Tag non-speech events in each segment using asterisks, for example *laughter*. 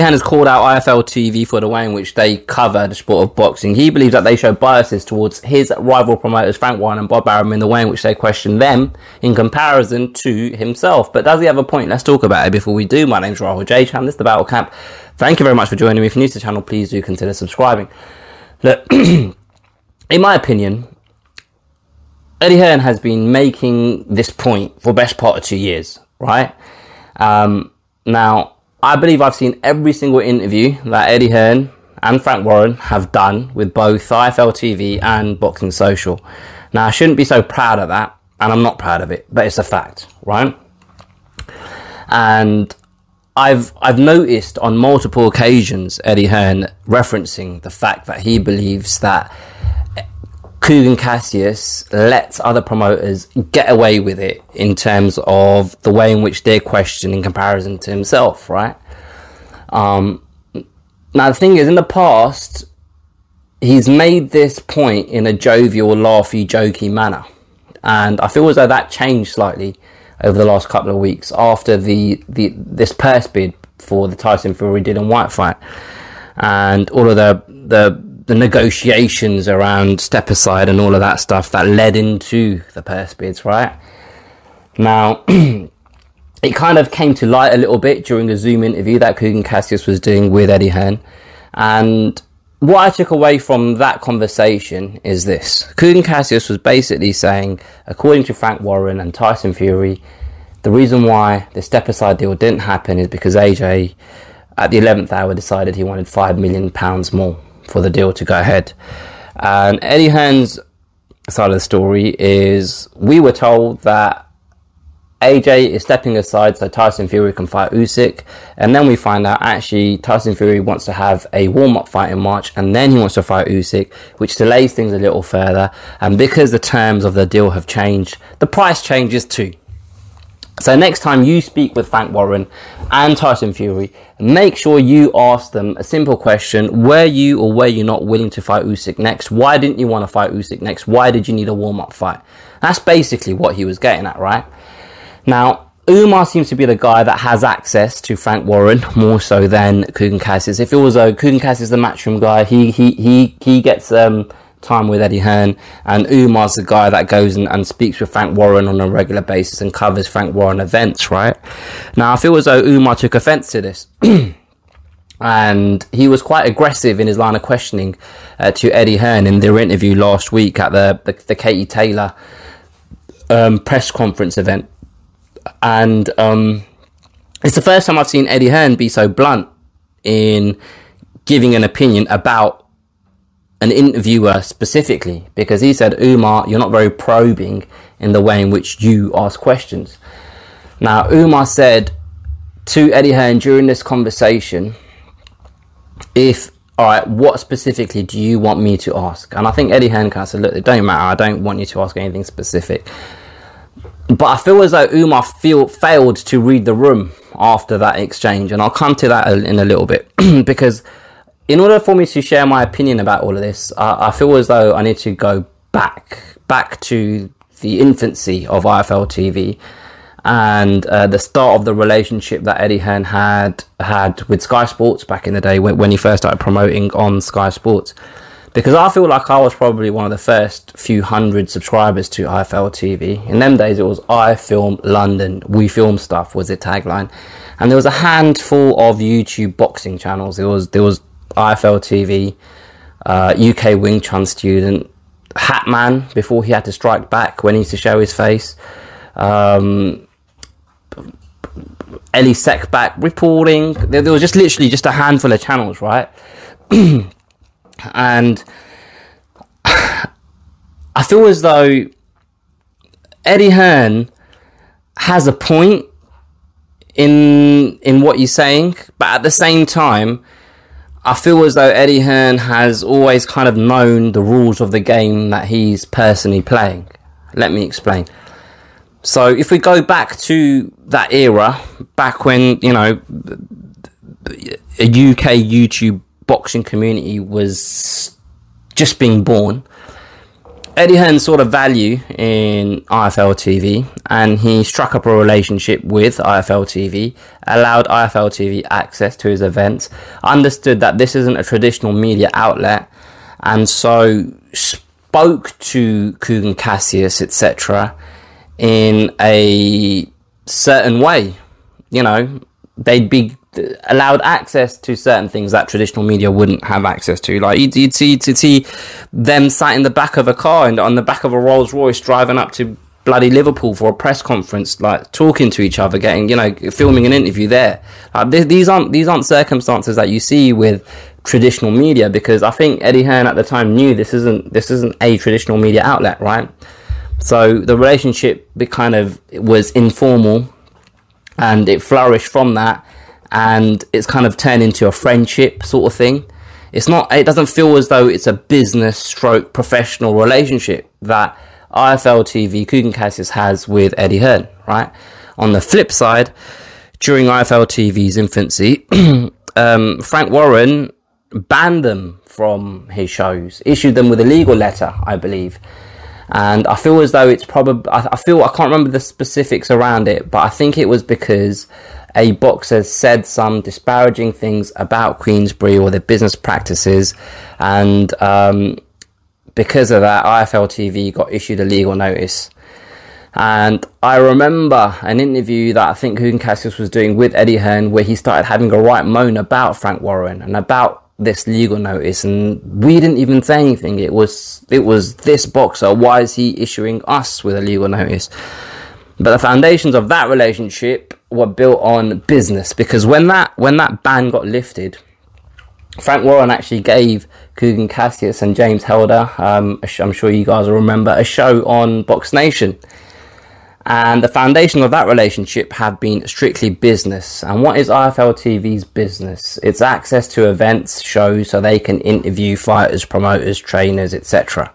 Hearn has called out IFL TV for the way in which they cover the sport of boxing. He believes that they show biases towards his rival promoters Frank Warren and Bob Arum in the way in which they question them in comparison to himself. But does he have a point? Let's talk about it before we do. My name's Rahul J. Chan. This is the Battle Camp. Thank you very much for joining me. If you're new to the channel, please do consider subscribing. Look, *clears throat* in my opinion, Eddie Hearn has been making this point for best part of two years, right? Um, now, I believe I've seen every single interview that Eddie Hearn and Frank Warren have done with both IFL TV and Boxing Social. Now, I shouldn't be so proud of that, and I'm not proud of it, but it's a fact, right? And I've I've noticed on multiple occasions Eddie Hearn referencing the fact that he believes that Kugan Cassius lets other promoters get away with it in terms of the way in which they're questioned in comparison to himself, right? Um, now, the thing is, in the past, he's made this point in a jovial, laughy, jokey manner. And I feel as though that changed slightly over the last couple of weeks after the, the this purse bid for the Tyson Fury Dillian Whyte fight and all of the the the negotiations around step aside and all of that stuff that led into the purse bids, right? Now, *clears throat* it kind of came to light a little bit during a Zoom interview that Kugan Cassius was doing with Eddie Hearn. And what I took away from that conversation is this Kugan Cassius was basically saying, according to Frank Warren and Tyson Fury, the reason why the step aside deal didn't happen is because AJ, at the 11th hour, decided he wanted £5 million more for the deal to go ahead. And Eddie Hearn's side of the story is we were told that AJ is stepping aside so Tyson Fury can fight Usyk, and then we find out actually Tyson Fury wants to have a warm-up fight in March, and then he wants to fight Usyk, which delays things a little further. And because the terms of the deal have changed, the price changes too. So next time you speak with Frank Warren and Tyson Fury, make sure you ask them a simple question. Were you or were you not willing to fight Usyk next? Why didn't you want to fight Usyk next? Why did you need a warm-up fight? That's basically what he was getting at, right? Now, Umar seems to be the guy that has access to Frank Warren more so than Kugan Cassius. If it was a uh, Kugan Cassius, the matchroom guy, he he he he gets um time with Eddie Hearn, and Umar's the guy that goes and, and speaks with Frank Warren on a regular basis and covers Frank Warren events, right? Now, I feel as though Umar took offense to this. *clears throat* and he was quite aggressive in his line of questioning uh, to Eddie Hearn in their interview last week at the, the, the Katie Taylor um, press conference event. And um, it's the first time I've seen Eddie Hearn be so blunt in giving an opinion about an interviewer specifically because he said, Umar, you're not very probing in the way in which you ask questions. Now, Umar said to Eddie Hearn during this conversation, if, all right, what specifically do you want me to ask? And I think Eddie Hearn kind of said, look, it don't matter, I don't want you to ask anything specific. But I feel as though Umar feel, failed to read the room after that exchange, and I'll come to that in a little bit *clears throat* because in order for me to share my opinion about all of this, I, I feel as though I need to go back, back to the infancy of IFL TV and uh, the start of the relationship that Eddie Hearn had had with Sky Sports back in the day when, when he first started promoting on Sky Sports. Because I feel like I was probably one of the first few hundred subscribers to IFL TV. In them days, it was I Film London, We Film Stuff was the tagline, and there was a handful of YouTube boxing channels. There was there was IFL TV, uh, UK Wing Chun student, Hatman before he had to strike back when he used to show his face. Um, Elie Seckbach reporting. There, there was just literally just a handful of channels, right? *clears throat* and *sighs* I feel as though Eddie Hearn has a point in in what he's saying, but at the same time, I feel as though Eddie Hearn has always kind of known the rules of the game that he's personally playing. Let me explain. So, if we go back to that era, back when, you know, a UK YouTube boxing community was just being born, Eddie Hearn saw the value in IFL TV and he struck up a relationship with IFL TV, allowed IFL TV access to his events, understood that this isn't a traditional media outlet, and so spoke to Kugan Cassius, etc., in a certain way. You know, they'd be allowed access to certain things that traditional media wouldn't have access to. Like you'd, you'd see to see them sat in the back of a car and on the back of a Rolls Royce driving up to bloody Liverpool for a press conference, like talking to each other, getting you know, filming an interview there. Like, th- these aren't these aren't circumstances that you see with traditional media because I think Eddie Hearn at the time knew this isn't this isn't a traditional media outlet, right? So the relationship kind of was informal and it flourished from that and it's kind of turned into a friendship sort of thing. It's not. It doesn't feel as though it's a business stroke professional relationship that IFL TV Kugan Cassius has with Eddie Hearn. Right. On the flip side, during IFL TV's infancy, *clears throat* um, Frank Warren banned them from his shows, issued them with a legal letter, I believe. And I feel as though it's probably, I feel, I can't remember the specifics around it, but I think it was because a boxer said some disparaging things about Queensberry or their business practices, and um, because of that, IFL TV got issued a legal notice. And I remember an interview that I think Kugan Cassius was doing with Eddie Hearn where he started having a right moan about Frank Warren and about this legal notice and we didn't even say anything. It was it was this boxer. Why is he issuing us with a legal notice? But the foundations of that relationship were built on business because when that when that ban got lifted, Frank Warren actually gave Kugan Cassius and James Helder, um, I'm sure you guys will remember, a show on Box Nation. And the foundation of that relationship have been strictly business. And what is IFL TV's business? It's access to events, shows, so they can interview fighters, promoters, trainers, etc.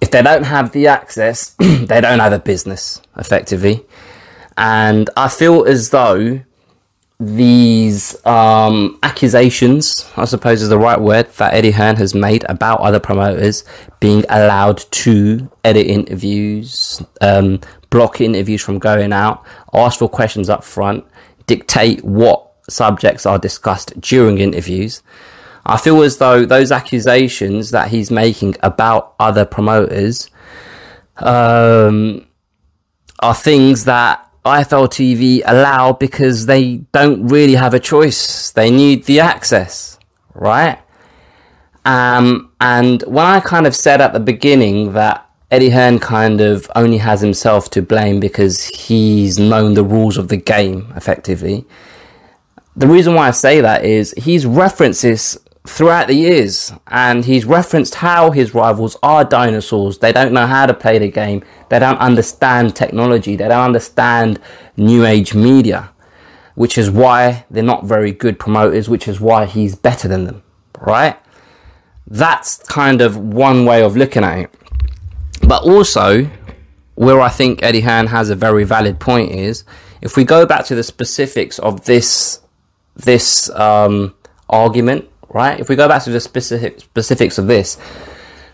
If they don't have the access, *clears throat* they don't have a business, effectively. And I feel as though these um, accusations, I suppose is the right word, that Eddie Hearn has made about other promoters being allowed to edit interviews, um, block interviews from going out, ask for questions up front, dictate what subjects are discussed during interviews. I feel as though those accusations that he's making about other promoters um, are things that IFL TV allow because they don't really have a choice. They need the access, right? Um, and when I kind of said at the beginning that Eddie Hearn kind of only has himself to blame because he's known the rules of the game effectively. The reason why I say that is he's referenced this throughout the years, and he's referenced how his rivals are dinosaurs. They don't know how to play the game. They don't understand technology. They don't understand new age media, which is why they're not very good promoters. Which is why he's better than them, right? That's kind of one way of looking at it. But also, where I think Eddie Hearn has a very valid point is if we go back to the specifics of this this um, argument right? If we go back to the specific specifics of this,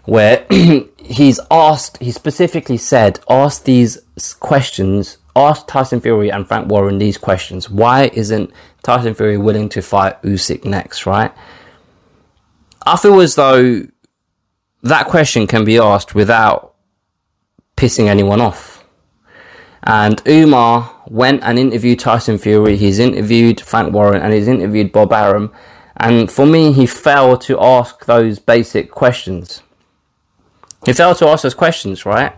where *clears throat* he's asked, he specifically said, ask these questions, ask Tyson Fury and Frank Warren these questions. Why isn't Tyson Fury willing to fight Usyk next, right? I feel as though that question can be asked without pissing anyone off. And Umar went and interviewed Tyson Fury, he's interviewed Frank Warren, and he's interviewed Bob Arum, and for me, he failed to ask those basic questions. He failed to ask those questions, right?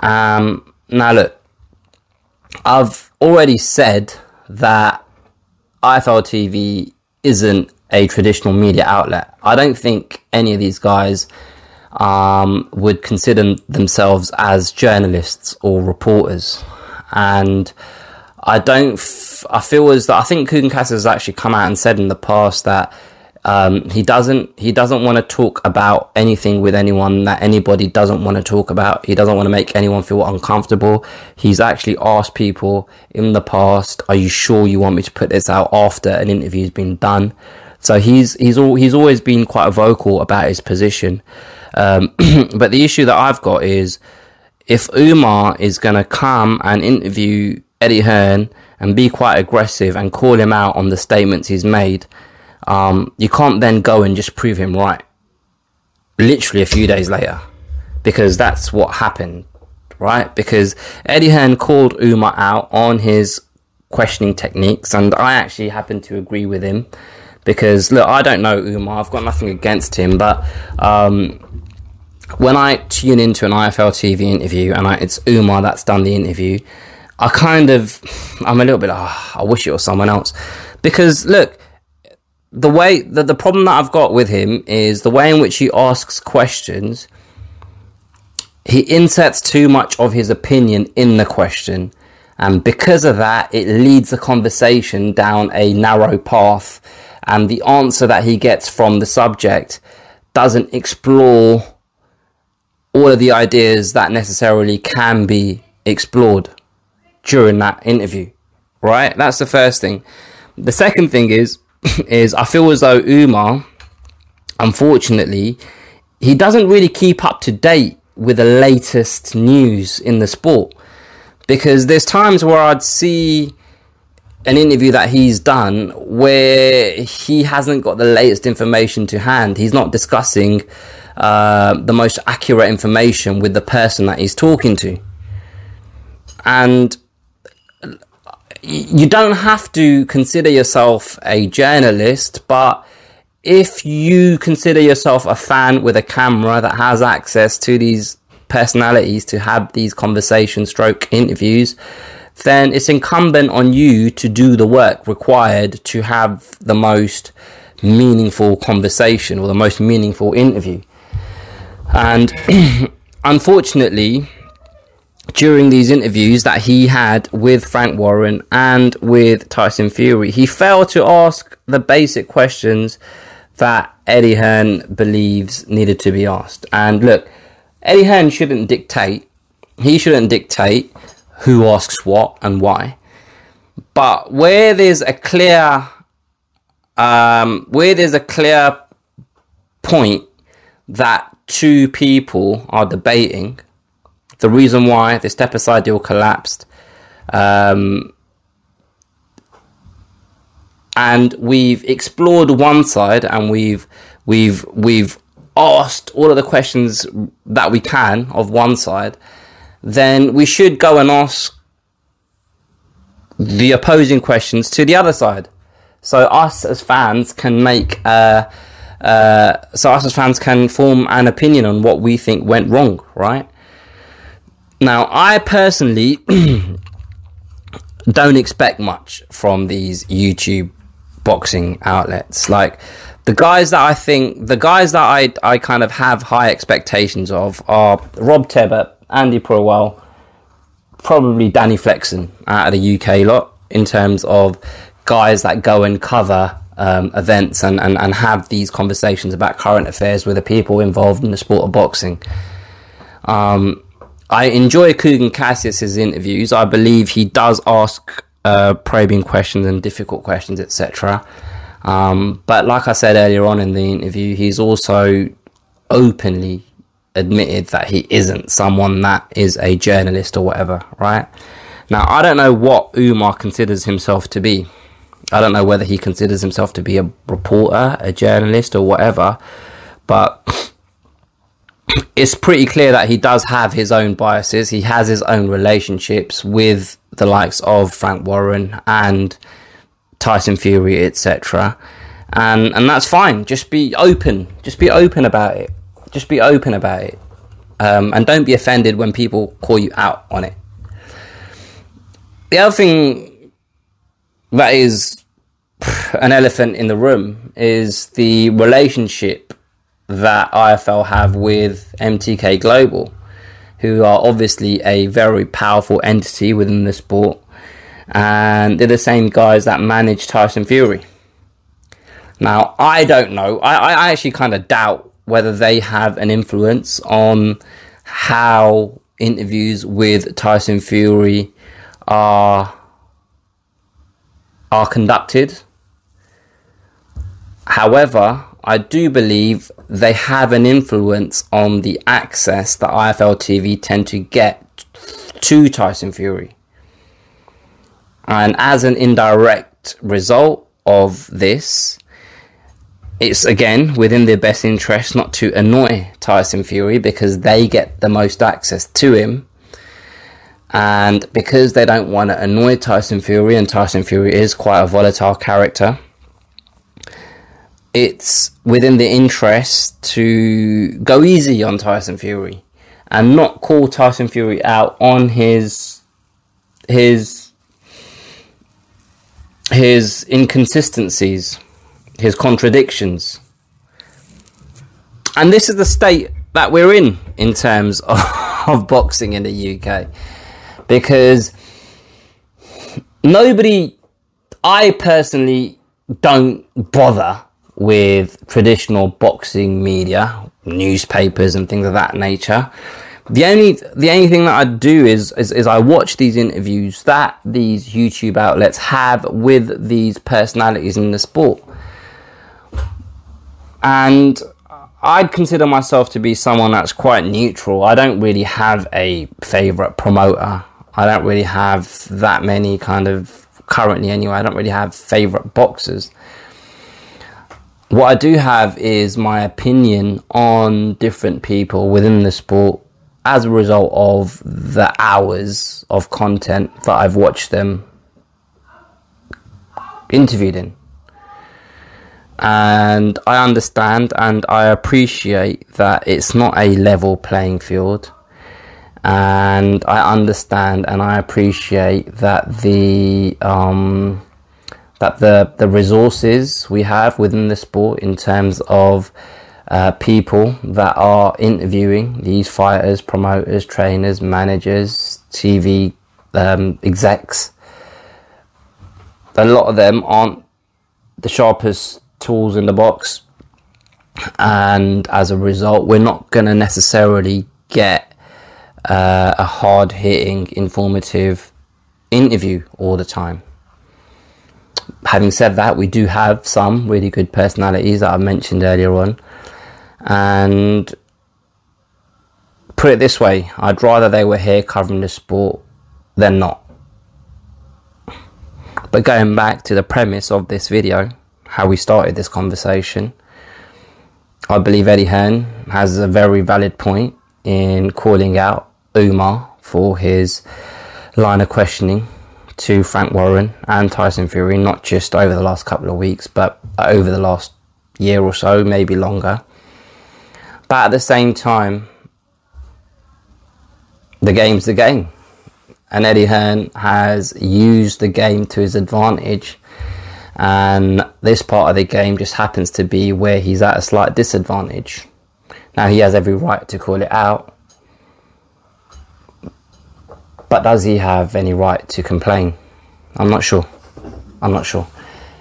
Um, now, look, I've already said that IFL TV isn't a traditional media outlet. I don't think any of these guys um, would consider themselves as journalists or reporters. And I don't. F- I feel as that I think Kugan has actually come out and said in the past that um, he doesn't. He doesn't want to talk about anything with anyone that anybody doesn't want to talk about. He doesn't want to make anyone feel uncomfortable. He's actually asked people in the past, "Are you sure you want me to put this out after an interview's been done?" So he's he's all he's always been quite vocal about his position. Um, *clears throat* but the issue that I've got is if Umar is going to come and interview Eddie Hearn and be quite aggressive and call him out on the statements he's made, um, you can't then go and just prove him right. Literally a few days later, because that's what happened, right? Because Eddie Hearn called Umar out on his questioning techniques, and I actually happen to agree with him. Because look, I don't know Umar. I've got nothing against him, but um, when I tune into an IFL TV interview and I, it's Umar that's done the interview, I kind of, I'm a little bit, oh, I wish it was someone else. Because look, the way, the, the problem that I've got with him is the way in which he asks questions. He inserts too much of his opinion in the question. And because of that, it leads the conversation down a narrow path. And the answer that he gets from the subject doesn't explore all of the ideas that necessarily can be explored during that interview, right? That's the first thing. The second thing is, *laughs* is I feel as though Umar, unfortunately, he doesn't really keep up to date with the latest news in the sport because there's times where I'd see an interview that he's done where he hasn't got the latest information to hand. He's not discussing uh, the most accurate information with the person that he's talking to. And you don't have to consider yourself a journalist, but if you consider yourself a fan with a camera that has access to these personalities to have these conversation stroke interviews, then it's incumbent on you to do the work required to have the most meaningful conversation or the most meaningful interview. And *clears throat* unfortunately, during these interviews that he had with Frank Warren and with Tyson Fury, he failed to ask the basic questions that Eddie Hearn believes needed to be asked. And look, Eddie Hearn shouldn't dictate. He shouldn't dictate who asks what and why. But where there's a clear, um, where there's a clear point that two people are debating the reason why the step aside deal collapsed. Um, and we've explored one side and we've we've we've asked all of the questions that we can of one side, then we should go and ask the opposing questions to the other side. So us as fans can make uh, uh, so us as fans can form an opinion on what we think went wrong, right? Now, I personally *clears throat* don't expect much from these YouTube boxing outlets. Like the guys that I think, the guys that I I kind of have high expectations of are Rob Tebbutt, Andy Purwell, probably Danny Flexen out of the UK lot in terms of guys that go and cover um, events and, and, and have these conversations about current affairs with the people involved in the sport of boxing. Um, I enjoy Kugan Cassius's interviews. I believe he does ask uh, probing questions and difficult questions, etc. Um, but like I said earlier on in the interview, he's also openly admitted that he isn't someone that is a journalist or whatever, right? Now, I don't know what Umar considers himself to be. I don't know whether he considers himself to be a reporter, a journalist, or whatever, but it's pretty clear that he does have his own biases. He has his own relationships with the likes of Frank Warren and Tyson Fury, etc. And and that's fine. Just be open. Just be open about it. Just be open about it. Um, and don't be offended when people call you out on it. The other thing that is an elephant in the room is the relationship that IFL have with MTK Global, who are obviously a very powerful entity within the sport, and they're the same guys that manage Tyson Fury. Now, I don't know. I, I actually kind of doubt whether they have an influence on how interviews with Tyson Fury are are conducted. However, I do believe they have an influence on the access that IFL TV tend to get to Tyson Fury. And as an indirect result of this, it's again within their best interest not to annoy Tyson Fury because they get the most access to him. And because they don't want to annoy Tyson Fury, and Tyson Fury is quite a volatile character, it's within the interest to go easy on Tyson Fury and not call Tyson Fury out on his his his inconsistencies, his contradictions. And this is the state that we're in in terms of, *laughs* of boxing in the UK. Because nobody, I personally don't bother with traditional boxing media, newspapers and things of that nature. The only the only thing that I do is, is is I watch these interviews that these YouTube outlets have with these personalities in the sport. And I'd consider myself to be someone that's quite neutral. I don't really have a favorite promoter. I don't really have that many kind of currently anyway. I don't really have favorite boxers. What I do have is my opinion on different people within the sport as a result of the hours of content that I've watched them interviewed in. And I understand and I appreciate that it's not a level playing field. And I understand and I appreciate that the um, that the the resources we have within the sport in terms of uh, people that are interviewing these fighters, promoters, trainers, managers, TV um, execs. A lot of them aren't the sharpest tools in the box, and as a result, we're not going to necessarily get uh, a hard hitting, informative interview all the time having said that, we do have some really good personalities that I mentioned earlier on. And put it this way, I'd rather they were here covering the sport than not. But going back to the premise of this video, how we started this conversation, I believe Eddie Hearn has a very valid point in calling out Umar for his line of questioning to Frank Warren and Tyson Fury, not just over the last couple of weeks, but over the last year or so, maybe longer. But at the same time, the game's the game. And Eddie Hearn has used the game to his advantage. And this part of the game just happens to be where he's at a slight disadvantage. Now, he has every right to call it out but does he have any right to complain? I'm not sure. I'm not sure.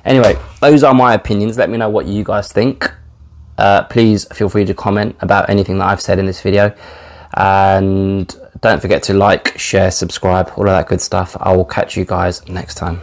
Anyway, those are my opinions. Let me know what you guys think. Uh, please feel free to comment about anything that I've said in this video. And don't forget to like, share, subscribe, all of that good stuff. I will catch you guys next time.